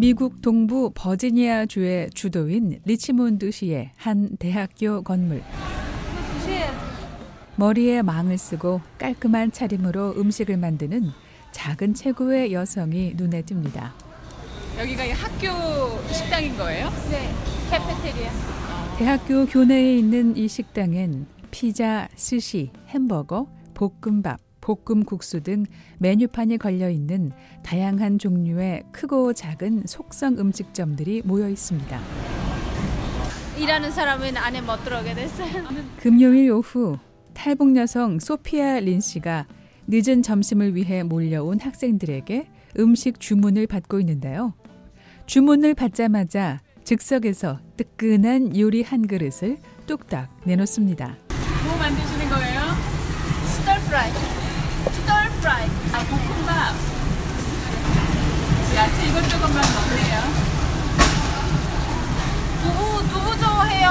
미국 동부 버지니아주의 주도인 리치몬드시의 한 대학교 건물. 머리에 망을 쓰고 깔끔한 차림으로 음식을 만드는 작은 체구의 여성이 눈에 띕니다. 여기가 학교 식당인 거예요? 네, 카페테리아. 대학교 교내에 있는 이 식당엔 피자, 스시, 햄버거, 볶음밥, 볶음 국수 등 메뉴판이 걸려 있는 다양한 종류의 크고 작은 속성 음식점들이 모여 있습니다. 일하는 사람은 안에 못 들어오게 됐어요. 금요일 오후 탈북 여성 소피아 린 씨가 늦은 점심을 위해 몰려온 학생들에게 음식 주문을 받고 있는데요. 주문을 받자마자 즉석에서 뜨끈한 요리 한 그릇을 뚝딱 내놓습니다. 뭐 만드시는 거예요? 스톨 프라이. 볶음밥. 야채 이것저것만 넣네요. 두부, 두부 좋아해요.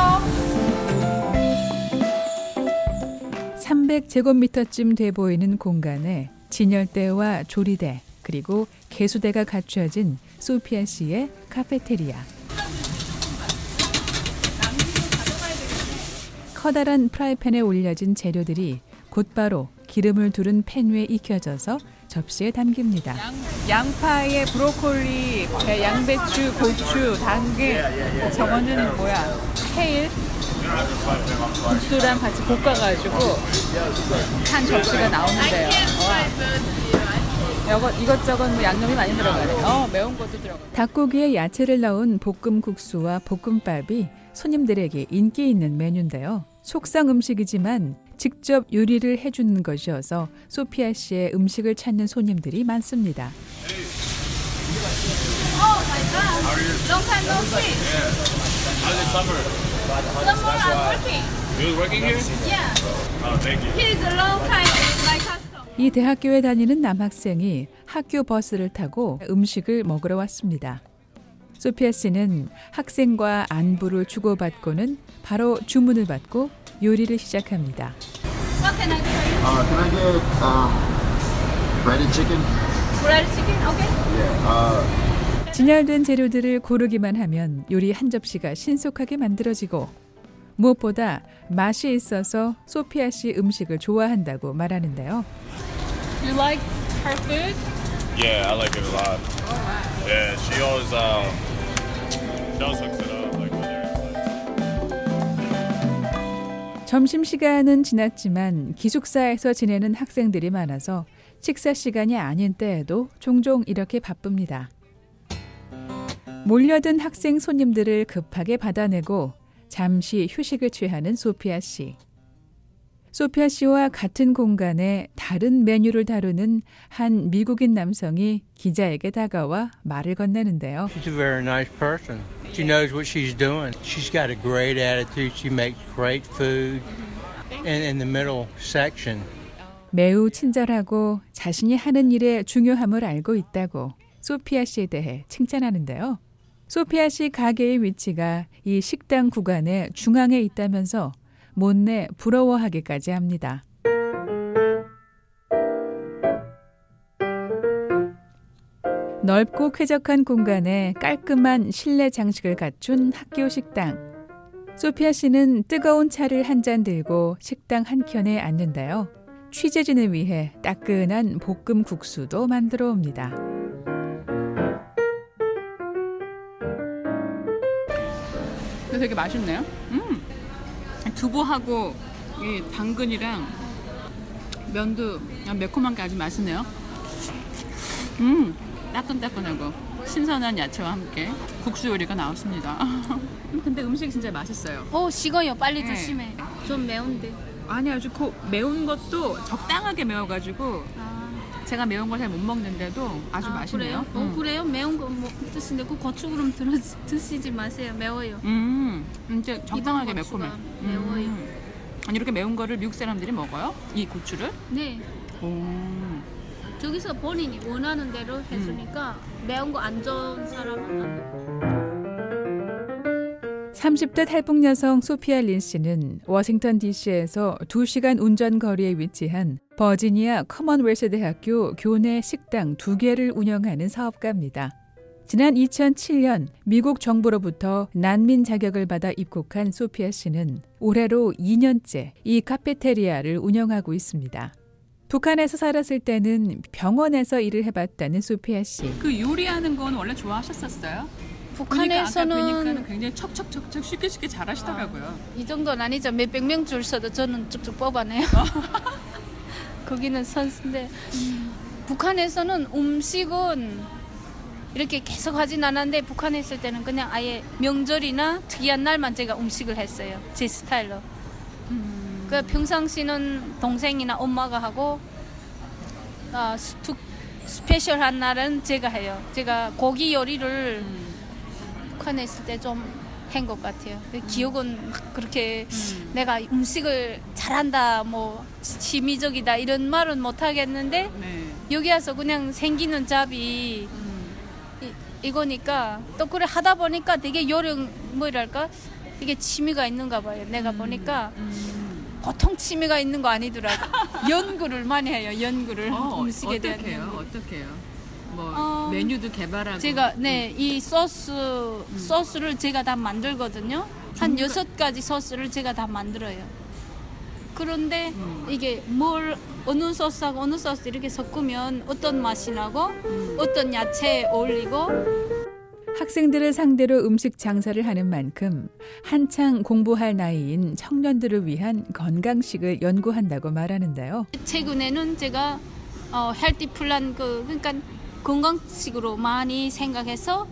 300제곱미터쯤 돼 보이는 공간에 진열대와 조리대 그리고 개수대가 갖춰진 소피아 씨의 카페테리아. 커다란 프라이팬에 올려진 재료들이 곧바로 기름을 두른 팬 위에 익혀져서 접시에 담깁니다. 양, 양파에 브로콜리, 배- 양배추, 고추, 당근. 저거는 뭐야? 케일. 국수랑 같이 볶아가지고 한 접시가 나오는데요. 와. 이것, 이것저것 뭐 양념이 많이 들어가네. 어, 매운 것도 들어가. 닭고기에 야채를 넣은 볶음 국수와 볶음밥이 손님들에게 인기 있는 메뉴인데요. 속성 음식이지만 직접 요리를 해주는 것이어서 소피아 씨의 음식을 찾는 손님들이 많습니다. Oh. Oh. 이 대학교에 다니는 남학생이 학교 버스를 타고 음식을 먹으러 왔습니다. 소피아 씨는 학생과 안부를 주고받고는 바로 주문을 받고 요리를 시작합니다. What can I you? Uh, can I get um, breaded chicken? Bread chicken, okay? Yeah. Uh, 진열된 재료들을 고르기만 하면 요리 한 접시가 신속하게 만들어지고 무엇보다 맛이 있어서 소피아 씨 음식을 좋아한다고 말하는데요. You like her food? Yeah, I like it a lot. Yeah, she always uh, she 점심 시간은 지났지만 기숙사에서 지내는 학생들이 많아서 식사 시간이 아닌 때에도 종종 이렇게 바쁩니다. 몰려든 학생 손님들을 급하게 받아내고 잠시 휴식을 취하는 소피아 씨. 소피아 씨와 같은 공간에 다른 메뉴를 다루는 한 미국인 남성이 기자에게 다가와 말을 건네는데요. She's a very nice person. She knows what she's doing. She's got a great attitude. She makes great food. And in the middle section, 매우 친절하고 자신이 하는 일의 중요함을 알고 있다고 소피아 씨에 대해 칭찬하는데요. 소피아 씨 가게의 위치가 이 식당 구간의 중앙에 있다면서 못내 부러워하기까지 합니다. 넓고 쾌적한 공간에 깔끔한 실내 장식을 갖춘 학교 식당. 소피아 씨는 뜨거운 차를 한 잔 들고 식당 한켠에 앉는데요. 취재진을 위해 따끈한 볶음 국수도 만들어 옵니다. 되게 맛있네요. 음. 두부하고 이 당근이랑 면도 매콤한 게 아주 맛있네요. 음, 따끈따끈하고 신선한 야채와 함께 국수 요리가 나왔습니다. 근데 음식이 진짜 맛있어요. 오, 식어요. 빨리 네. 조심해. 좀 매운데. 아니 아주 고, 매운 것도 적당하게 매워가지고 아, 제가 매운 걸 잘 못 먹는데도 아주 아, 맛있네요. 그래요? 어, 그래요? 매운 거 뭐, 드시는데 그 고추 그럼 들어, 드시지 마세요. 매워요. 음, 진짜 적당하게 이번 고추가 매콤해. 매워요. 음. 아니 이렇게 매운 거를 미국 사람들이 먹어요? 이 고추를? 네. 오. 저기서 본인이 원하는 대로 해주니까 매운 거 안 좋은 사람은 안 돼. 30대 탈북 여성 소피아 린 씨는 워싱턴 DC에서 2시간 운전 거리에 위치한 버지니아 커먼웰스 대학교 교내 식당 두 개를 운영하는 사업가입니다. 지난 2007년 미국 정부로부터 난민 자격을 받아 입국한 소피아 씨는 올해로 2년째 이 카페테리아를 운영하고 있습니다. 북한에서 살았을 때는 병원에서 일을 해봤다는 소피아 씨. 그 요리하는 건 원래 좋아하셨었어요? 북한에서는 보니까 굉장히 척척척척 쉽게 쉽게 잘하시더라고요. 이 정도는 아니죠. 몇 백 명 줄 서도 저는 쭉쭉 뽑아내요. 거기는 선수인데 북한에서는 음식은 이렇게 계속 하진 않았는데 북한에 있을 때는 그냥 아예 명절이나 특이한 날만 제가 음식을 했어요. 제 스타일로. 그 평상시는 동생이나 엄마가 하고 아, 스투, special한 날은 제가 해요. 제가 고기 요리를 북한에 있을 때 좀 한 것 같아요. 근데 기억은 막 그렇게 내가 음식을 잘한다, 뭐 취미적이다 이런 말은 못 하겠는데 네. 여기 와서 그냥 생기는 잡이 이, 이거니까 또 그래 하다 보니까 되게 요령 뭐랄까 이게 취미가 있는가 봐요. 내가 보니까 보통 취미가 있는 거 아니더라고. 연구를 많이 해요. 연구를 어, 음식에 대한 어떻게요? 연구. 어떻게요? 뭐 어, 메뉴도 개발하고 제가 네이 소스 소스를 제가 다 만들거든요. 한 여섯 가지 소스를 제가 다 만들어요. 그런데 이게 뭘 어느 소스하고 어느 소스 이렇게 섞으면 어떤 맛이 나고 어떤 야채 어울리고 학생들을 상대로 음식 장사를 하는 만큼 한창 공부할 나이인 청년들을 위한 건강식을 연구한다고 말하는데요. 최근에는 제가 어, 헬티 플란 그 그러니까 건강식으로 많이 생각해서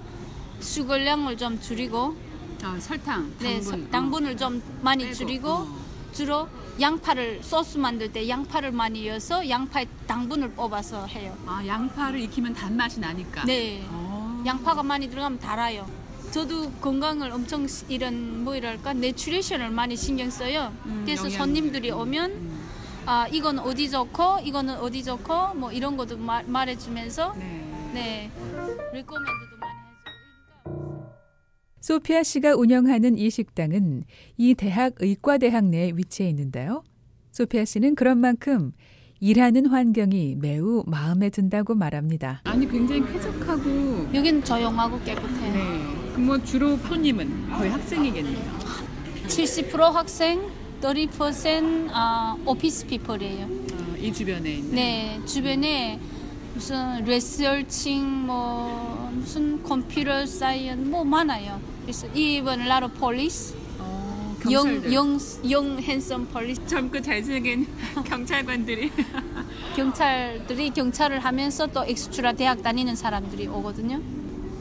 수거량을 좀 줄이고 아, 설탕, 당분, 네, 서- 당분을 좀 많이 빼고, 줄이고 어. 주로 양파를 소스 만들 때 양파를 많이 넣어서 양파의 당분을 뽑아서 해요. 아 양파를 익히면 단맛이 나니까. 네. 어. 양파가 많이 들어가면 달아요. 저도 건강을 엄청 시- 이런 뭐랄까 내추레이션을 많이 신경 써요. 음, 그래서 영양제. 손님들이 오면 음. 아 이건 어디 좋고 이거는 어디 좋고 뭐 이런 것도 마- 말해주면서 네. 네 리코멘드도 많이 해주고 소피아 씨가 운영하는 이 식당은 이 대학 의과대학 내에 위치해 있는데요. 소피아 씨는 그런 만큼 일하는 환경이 매우 마음에 든다고 말합니다. 아니 굉장히 쾌적하고. 여긴 조용하고 깨끗해요. 네. 뭐 주로 손님은 거의 학생이겠네요. 70% 학생, 30% 아, 오피스 피플이에요. 어, 이 주변에 있는. 네, 주변에 무슨 researching 뭐 무슨 computer science 뭐 많아요. 그래서 even a lot of police, 어, young 경찰들. young young handsome police 젊고 잘생긴 경찰관들이. 경찰들이 경찰을 하면서 또 엑스트라 대학 다니는 사람들이 오거든요.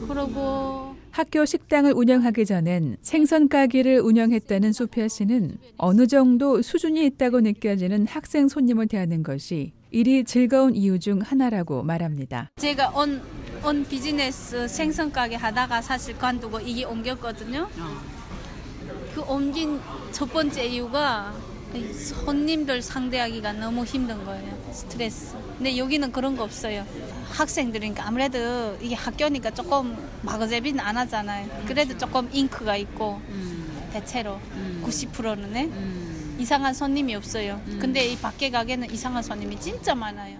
그리고 학교 식당을 운영하기 전엔 생선 가게를 운영했다는 소피아 씨는 어느 정도 수준이 있다고 느껴지는 학생 손님을 대하는 것이 일이 즐거운 이유 중 하나라고 말합니다. 제가 온, 온 비즈니스 생선 가게 하다가 사실 관두고 이게 옮겼거든요. 어. 그 옮긴 첫 번째 이유가 이 손님들 상대하기가 너무 힘든 거예요. 스트레스. 근데 여기는 그런 거 없어요. 학생들이니까 아무래도 이게 학교니까 조금 마그제비는 안 하잖아요. 그래도 조금 잉크가 있고 음, 대체로 음. 90%는 네? 음. 이상한 손님이 없어요. 근데 이 밖에 가게는 이상한 손님이 진짜 많아요.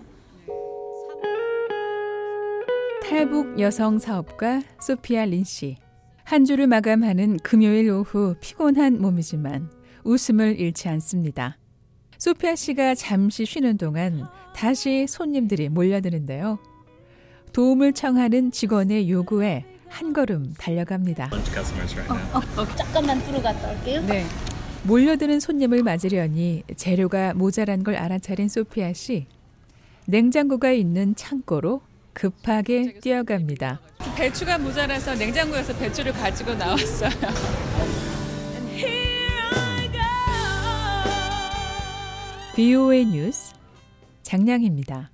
탈북 여성 사업가 소피아 린 씨. 한 주를 마감하는 금요일 오후 피곤한 몸이지만 웃음을 잃지 않습니다. 소피아 씨가 잠시 쉬는 동안 다시 손님들이 몰려드는데요. 도움을 청하는 직원의 요구에 한 걸음 달려갑니다. right now. 어, 잠깐만 들어갔다 올게요. 네. 몰려드는 손님을 맞으려니 재료가 모자란 걸 알아차린 소피아 씨. 냉장고가 있는 창고로 급하게 뛰어갑니다. 배추가 모자라서 냉장고에서 배추를 가지고 나왔어요. BOA 뉴스 장량입니다.